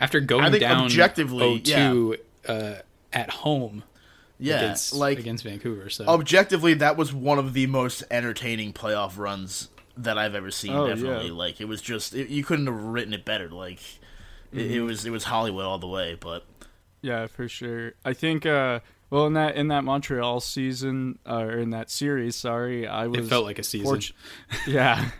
After going I think down objectively, 0-2 uh, at home yeah, against like against Vancouver, so objectively that was one of the most entertaining playoff runs that I've ever seen. Oh, definitely, yeah. like it was just it, you couldn't have written it better. Like it, it was it was Hollywood all the way. But Yeah, for sure. I think uh well in that in that Montreal season uh, or in that series, sorry, I was it felt like a season. fortu- yeah.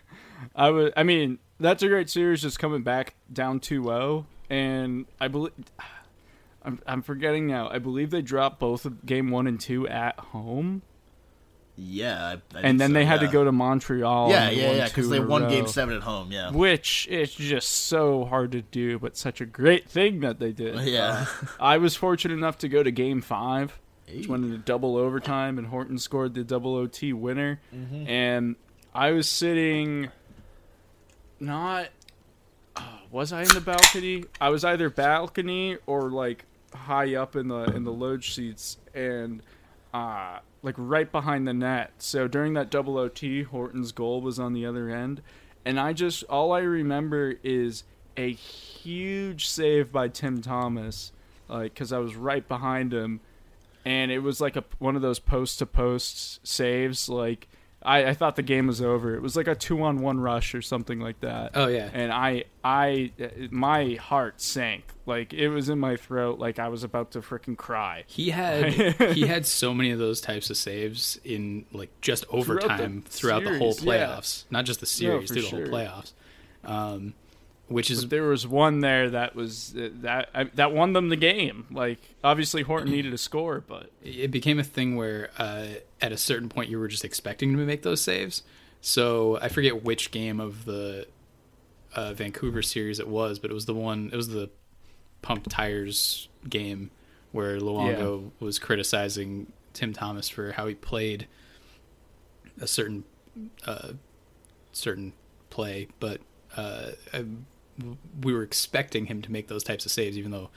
I was I mean, that's a great series just coming back down 2-0 and I believe I'm I'm forgetting now. I believe they dropped both of game 1 and 2 at home yeah, I, I and then so, they had yeah. to go to Montreal Yeah, yeah, yeah, because they won Game Seven at home. Yeah, Which is just so hard to do, but such a great thing that they did. yeah. I was fortunate enough to go to Game Five, which went into double overtime, and Horton scored the double OT winner. And I was sitting, not, uh, was I in the balcony? I was either balcony or like high up in the in the load seats, and uh, like right behind the net. So during that double OT, Horton's goal was on the other end, and I just all I remember is a huge save by Tim Thomas, like because I was right behind him, and it was like a one of those post to post saves. Like I, I thought the game was over. It was like a two on one rush or something like that. Oh, yeah. and I I my heart sank. Like it was in my throat. Like I was about to freaking cry. He had he had so many of those types of saves in like just overtime throughout the, whole series, yeah. playoffs, not just the series, for through the sure. whole playoffs. Um, which is But there was one there that was uh, that I, that won them the game. Like obviously Horton needed a score, but it became a thing where uh, at a certain point you were just expecting him to make those saves. So I forget which game of the uh, Vancouver series it was, but it was the one. It was the pump tires game where Luongo was criticizing Tim Thomas for how he played a certain uh, certain play, but uh, we were expecting him to make those types of saves, even though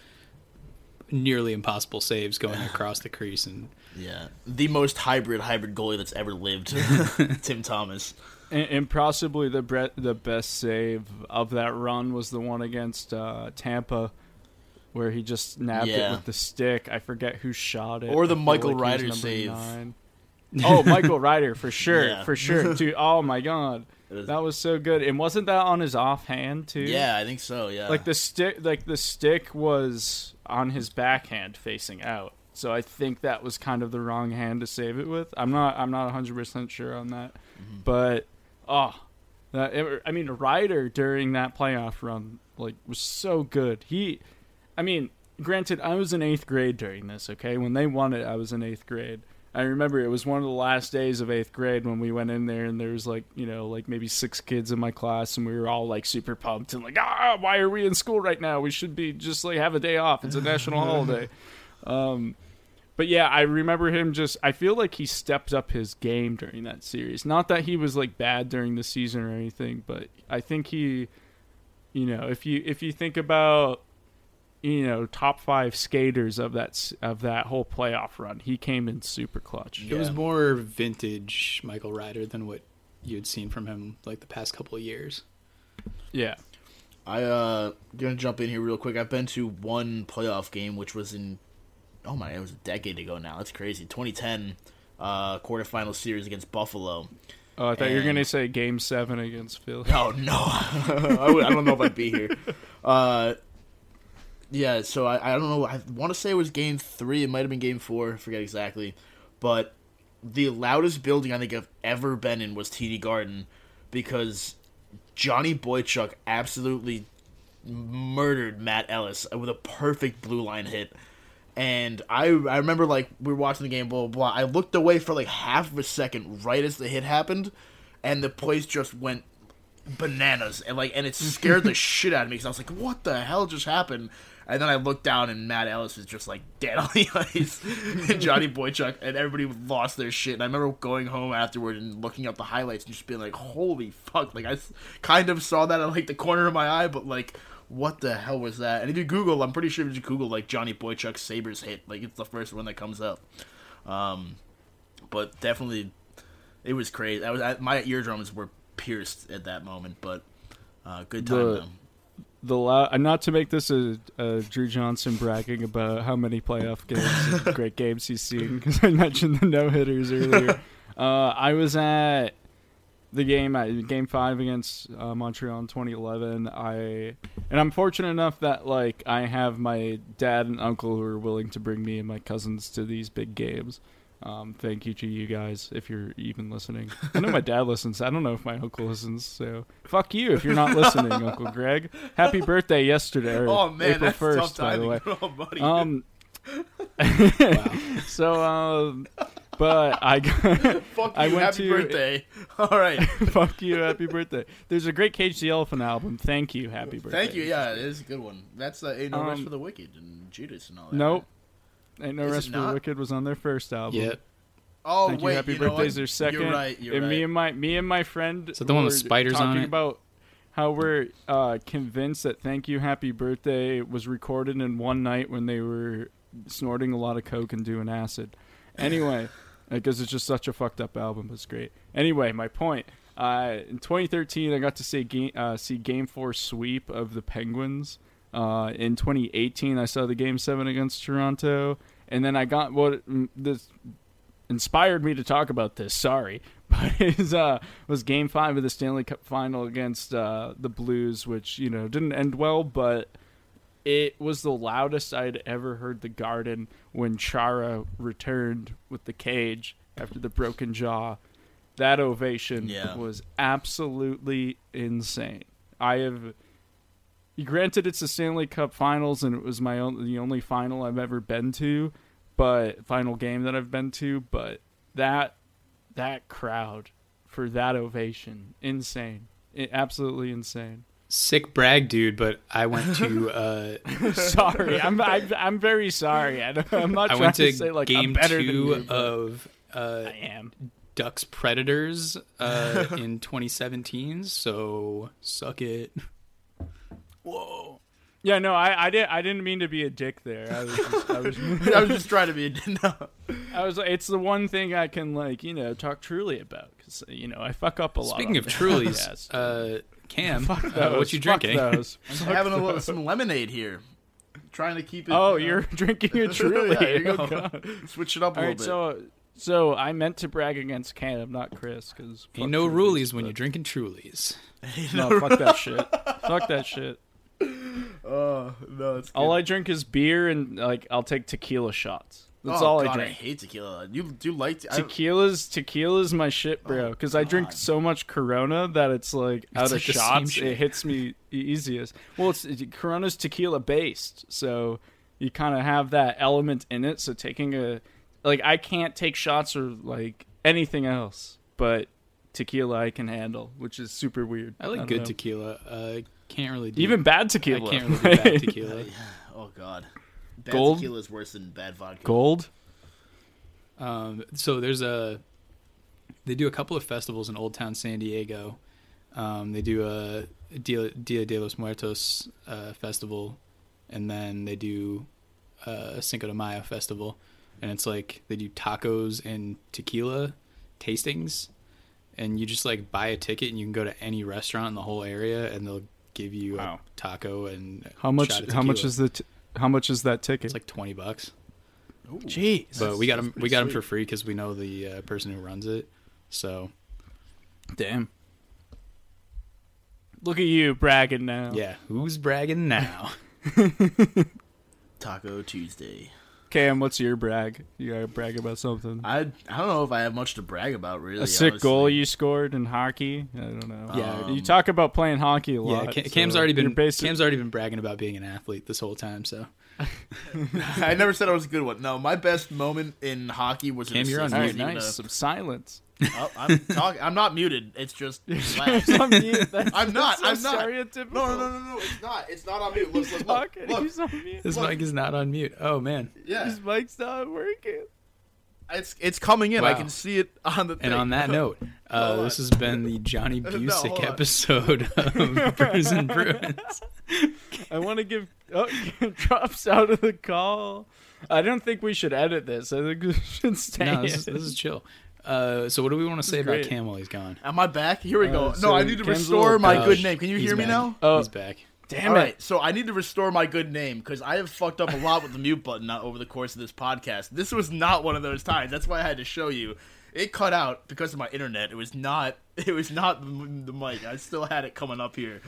nearly impossible saves going across the crease and Yeah, the most hybrid hybrid goalie that's ever lived, Tim Thomas. and, and possibly the bre- the best save of that run was the one against uh, Tampa. Where he just nabbed it with the stick. I forget who shot it. Or the Michael like he was Ryder number save. nine. Oh, Michael Ryder for sure, Yeah. for sure, dude. Oh my god, that was so good. And wasn't that on his offhand too? Yeah, I think so. Yeah. like the stick, like the stick was on his backhand facing out. So I think that was kind of the wrong hand to save it with. I'm not, I'm not 100 percent sure on that, mm-hmm. but oh, that, I mean, Ryder during that playoff run like was so good. He, I mean, granted, I was in eighth grade during this. Okay, when they won it, I was in eighth grade. I remember it was one of the last days of eighth grade when we went in there, and there was like you know like maybe six kids in my class, and we were all like super pumped and like ah, why are we in school right now? We should be just like have a day off. It's a national holiday. Um, but yeah, I remember him just. I feel like he stepped up his game during that series. Not that he was like bad during the season or anything, but I think he, you know, if you if you think about, you know, top five skaters of that of that whole playoff run, he came in super clutch. It was more vintage Michael Ryder than what you'd seen from him like the past couple of years. Yeah, I uh gonna jump in here real quick. I've been to one playoff game, which was in oh my, it was a decade ago now. That's crazy. 2010 uh quarterfinal series against Buffalo. Oh, I thought you were gonna say Game Seven against Philly. Oh no, I, would- I don't know if I'd be here. Uh, yeah, so I, I don't know. I want to say it was game three. It might have been game four. I forget exactly. But the loudest building I think I've ever been in was TD Garden because Johnny Boychuk absolutely murdered Matt Ellis with a perfect blue line hit. And I I remember like we were watching the game, blah blah blah. I looked away for like half of a second right as the hit happened, and the place just went bananas and like and it scared the shit out of me because I was like, what the hell just happened? And then I looked down and Matt Ellis was just like dead on the ice, and Johnny Boychuk and everybody lost their shit. And I remember going home afterward and looking up the highlights and just being like, holy fuck! Like I kind of saw that at like the corner of my eye, but like. What the hell was that? And if you Google, I'm pretty sure if you Google like Johnny Boychuk Sabres hit, like it's the first one that comes up. Um, but definitely, it was crazy. I was I, my eardrums were pierced at that moment, but uh, good time. The- though. The la- not to make this a, a Drew Johnson bragging about how many playoff games, and great games he's seen because I mentioned the no hitters earlier. uh, I was at the game at Game Five against uh, Montreal in 2011. I and I'm fortunate enough that like I have my dad and uncle who are willing to bring me and my cousins to these big games. Um, thank you to you guys if you're even listening. I know my dad listens. I don't know if my uncle listens. So fuck you if you're not listening, Uncle Greg. Happy birthday yesterday. Oh man, April that's tough 1st, by the way. Oh, buddy. Um. so um, but I got, fuck I you. went Happy to- birthday. All right. fuck you, happy birthday. There's a great Cage the Elephant album. Thank you, happy birthday. Thank you. Yeah, it is a good one. That's uh, Ain't No Rest Um, for the Wicked and Judas and all that. Nope. Ain't no Is it rest for the not? wicked was on their first album. Yeah. Oh Thank wait, you. Happy you know birthday's what? their second. You're right. You're and right. me and my me and my friend. Is that the one with were spiders on talking it? About how we're uh, convinced that "Thank You, Happy Birthday" was recorded in one night when they were snorting a lot of coke and doing acid. Anyway, because it's just such a fucked up album, it's great. Anyway, my point. Uh, in 2013, I got to see game, uh, see Game Four sweep of the Penguins. Uh, in 2018, I saw the Game Seven against Toronto, and then I got what mm, this inspired me to talk about this. Sorry, but it uh, was Game Five of the Stanley Cup Final against uh, the Blues, which you know didn't end well, but it was the loudest I'd ever heard the Garden when Chara returned with the cage after the broken jaw. That ovation Yeah. was absolutely insane. I have. Granted, it's the Stanley Cup Finals, and it was my own, the only final I've ever been to, but final game that I've been to. But that that crowd for that ovation, insane, I- absolutely insane. Sick brag, dude, but I went to uh, sorry, I'm, I'm I'm very sorry. I, don't- I'm not I trying went to, say like game I'm two you, of uh, I am. Ducks Predators uh, in 2017. So suck it. Whoa. Yeah, no, I, I didn't I didn't mean to be a dick there. I was just, I was I was just trying to be. a dick. No. I was it's the one thing I can like you know talk truly about because you know I fuck up a lot. Speaking of this Truly's, uh, Cam, Fuck uh, what you fuck drinking? those. I'm having a little, some lemonade here. trying to keep it. Oh, you know, you're drinking a Truly. yeah, there you Oh, go. God. Switch it up a little right, bit. so So I meant to brag against Cam, not Chris, because Ain't no rulies when you're drinking Trulies. No, fuck that shit. Fuck that shit. Oh no, it's All I drink is beer and like I'll take tequila shots. That's oh, all God, I drink. I hate tequila. You do like te- I- Tequila's tequila's my shit, bro. Because I drink so much Corona that it's like out of like shots, it hits me easiest. Well, it's it- Corona's tequila based, so you kind of have that element in it. So taking a like I can't take shots or like anything else, but tequila I can handle, which is super weird. I like don't good know. tequila. Uh, can't really do Even bad tequila. I tequila. can't really do bad tequila. oh god, bad Gold? tequila is worse than bad vodka. Gold. Um, so there's a they do a couple of festivals in Old Town San Diego. Um, they do a Dia, Dia de los Muertos uh, festival, and then they do uh, a Cinco de Mayo festival, and it's like they do tacos and tequila tastings, and you just like buy a ticket and you can go to any restaurant in the whole area, and they'll give you Wow. a taco and How much? shot of How much is the? T- how much is that ticket? It's like twenty bucks. Ooh. Jeez. But we got that's them. We got them for free because we know the uh, person who runs it. So Damn. Look at you bragging now. yeah, who's bragging now? Taco Tuesday. Cam, what's your brag? You gotta brag about something. I I don't know if I have much to brag about really. a sick honestly. goal you scored in hockey. I don't know. Yeah, you Um, talk about playing hockey a Yeah, lot. Cam, so Cam's already you're been Cam's already been bragging about being an athlete this whole time. So I never said I was a good one. No, my best moment in hockey was Cam, you're on mute. right, nice. Some silence. Oh, I'm talking. I'm not muted. It's just laugh. I'm mute. That's- I'm not. so I'm not. stereotypical. No, no, no, no, no. It's not. It's not on mute. Look, look, look. Look. he's on mute. his Look. mic is not on mute. Oh man! Yeah, His mic's not working. It's it's coming in. I can see it on the. Thing. And on that note, uh, Hold this has been the Johnny No, Busick hold on. episode of Brews and Bruins. I want to give. Oh, drops out of the call. I don't think we should edit this. I think we should stay. No, this is, this is chill. Uh, so what do we want to say about great. Cam while he's gone? Am I back? Here we go. Uh, no, I need to Cam's restore little my Uh, good name. Can you he's hear me back. now? Oh. he's back. Damn All it. right, so I need to restore my good name because I have fucked up a lot with the mute button uh, over the course of this podcast. This was not one of those times. That's why I had to show you. It cut out because of my internet. It was not. It was not the, the mic. I still had it coming up here.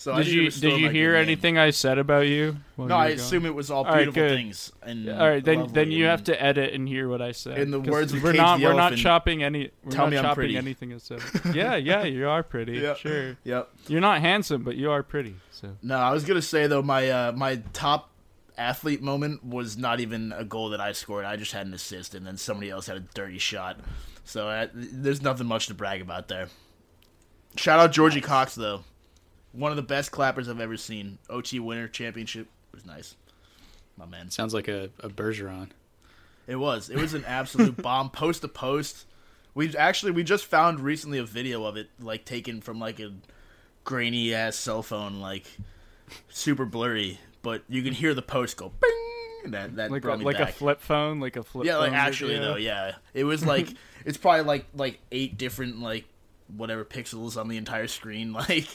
So Did need you did you hear good name. anything I said about you? No, you I were gone? assume it was all All right, beautiful good. things. And All right, then then you have to edit and hear what I said. In the words of we're Cage not the we're not chopping any. We're tell not me I'm pretty. anything I said. Yeah, yeah, you are pretty. Yeah. Sure, Yep. you're not handsome, but you are pretty. So No, I was gonna say though my uh, my top athlete moment was not even a goal that I scored. I just had an assist, and then somebody else had a dirty shot. So uh, there's nothing much to brag about there. Shout out Georgie Cox though, one of the best clappers I've ever seen. OT winner championship it was nice, my man. Sounds like a, a Bergeron. It was. It was an absolute bomb, post to post. We actually we just found recently a video of it, like taken from like a grainy ass cell phone, like super blurry, but you can hear the post go bing. That that like a, brought me like a flip phone, like a flip. yeah, like phone actually video. though, yeah, it was like it's probably like like eight different like whatever pixels on the entire screen, like,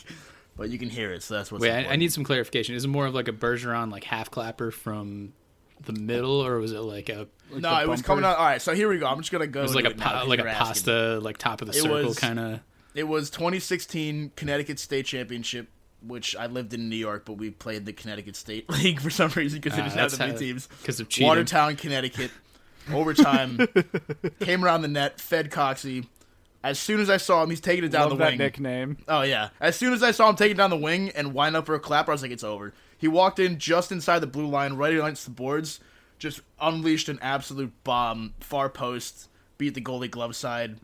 but you can hear it, so that's what's. Wait, I, I need some clarification. Is it more of like a Bergeron like half clapper from the middle, or was it like a No, the it was coming out. All right, so here we go. I'm just gonna go. it was like a pa- like a pasta like top of the It circle kind of? It was 2016 Connecticut State Championship, which I lived in New York, but we played the Connecticut State League for some reason because it Ah, just had that's the how- teams. because of cheating. Watertown, Connecticut, overtime, came around the net, fed Coxie. As soon as I saw him, he's taking it down Love the that wing. nickname. Oh yeah. As soon as I saw him taking down the wing and wind up for a clapper, I was like, it's over. He walked in just inside the blue line, right against the boards, just unleashed an absolute bomb, far post, beat the goalie glove side,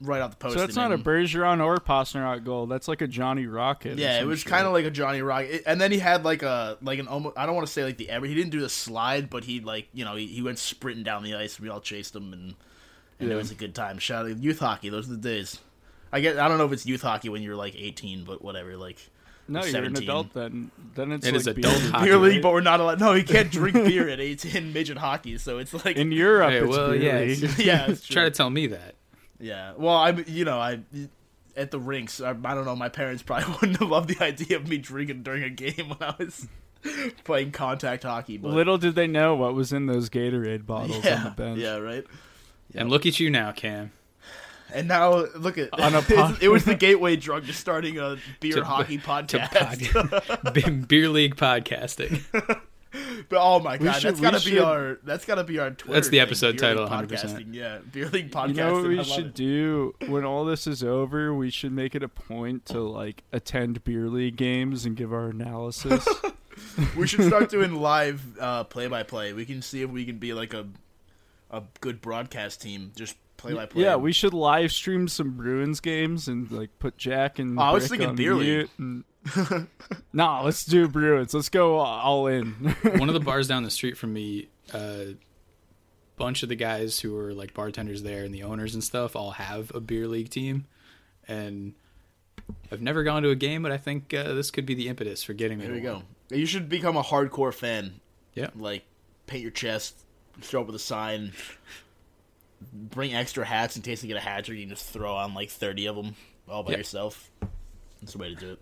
right off the post. So that's not a. Bergeron or Pastrnak goal. That's like a Johnny Rocket. Yeah, it was kind of like a Johnny Rocket. And then he had like a like an almost. I don't want to say like the ever. He didn't do the slide, but he like you know he, he went sprinting down the ice. We all chased him, and and it was a good time. Shout out youth hockey. Those are the days. I get. I don't know if it's youth hockey when you're like 18, but whatever. Like No, you're 17. an adult then. Then it's It like is beer adult league. hockey. beer league, right? but we're not allowed. No, you can't drink beer at 18 midget hockey. So it's like In Europe, Hey, it's well, beer yeah, league. it's- yeah, it's Try to tell me that. Yeah. Well, I'm. you know I at the rinks. I, I don't know. My parents probably wouldn't have loved the idea of me drinking during a game when I was playing contact hockey. But Little did they know what was in those Gatorade bottles on the bench. yeah, right. And look at you now, Cam. And now look at On a pod- it was the gateway drug to starting a beer To- hockey To podcast. pod- beer league podcasting. But oh my god, should- that's gotta we be should- our that's gotta be our Twitter. That's the thing, episode Beer title, 100%. Podcasting, Yeah, beer league podcasting. You know what we should it. do when all this is over? We should make it a point to like attend beer league games and give our analysis. We should start doing live uh, play-by-play. We can see if we can be like a a good broadcast team. Just play-by-play. yeah, we should live stream some Bruins games and like put Jack and Oh, I was thinking on beer league. mute and- nah, let's do Bruins. Let's go all in. One of the bars down the street from me, a bunch of the guys who were like bartenders there and the owners and stuff all have a beer league team. And I've never gone to a game, but I think uh, this could be the impetus for getting me. There to we one. go. You should become a hardcore fan. Yeah. Like paint your chest, show up with a sign, bring extra hats in case you get a hat trick. You can just throw on like thirty of them all by Yep. yourself. That's the way to do it.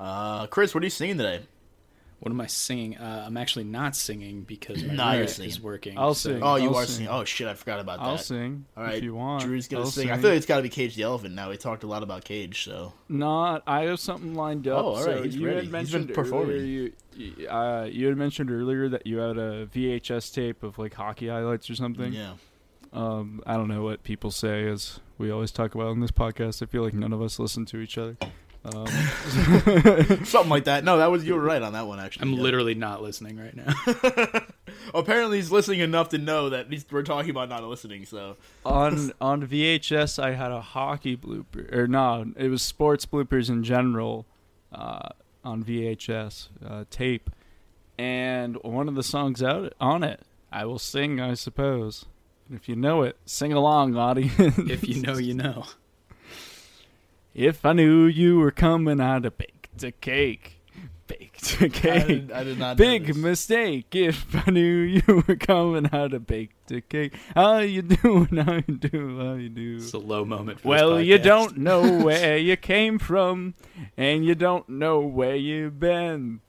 Uh, Chris, what are you singing today? What am I singing? Uh, I'm actually not singing because my Nah, you're roommate singing. is working. I'll so- sing. Oh, you I'll are sing. singing. Oh shit, I forgot about that. I'll sing All right, if you want. Drew's gonna I'll sing. I feel like it's got to be Cage the Elephant now. We talked a lot about Cage, so Not. I have something lined up. Oh, all so he's you ready. had He's mentioned been performing. earlier. You, you- uh, you had mentioned earlier that you had a VHS tape of like hockey highlights or something. yeah. Um, I don't know what people say, as we always talk about on this podcast. I feel like none of us listen to each other. Um, Something like that. No, that was you were right on that one. Actually, I'm Yeah. literally not listening right now. Apparently, he's listening enough to know that he's, we're talking about not listening. So on on VHS, I had a hockey blooper, or no, it was sports bloopers in general uh, on VHS uh, tape, and one of the songs out on it, I will sing, I suppose. If you know it, sing along, audience. if you know, you know. If I knew you were coming, I'd have baked a cake. Baked a I cake. did, I did not. Big mistake. If I knew you were coming, I'd have baked a cake. How you doing? How you do? How you do? It's a low moment. For Well, you don't know where you came from, and you don't know where you've been.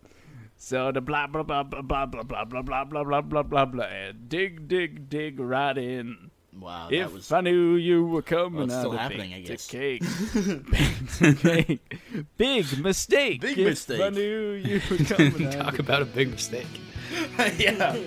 So the blah blah blah blah blah blah blah blah blah blah blah blah blah blah. Dig dig dig right in. Wow, that If was. I knew you were coming, Well, it's I'd still happening, I baked a guess. cake. baked cake. Big mistake. Big if mistake. I knew you were coming. I'd Talk about a big mistake. yeah.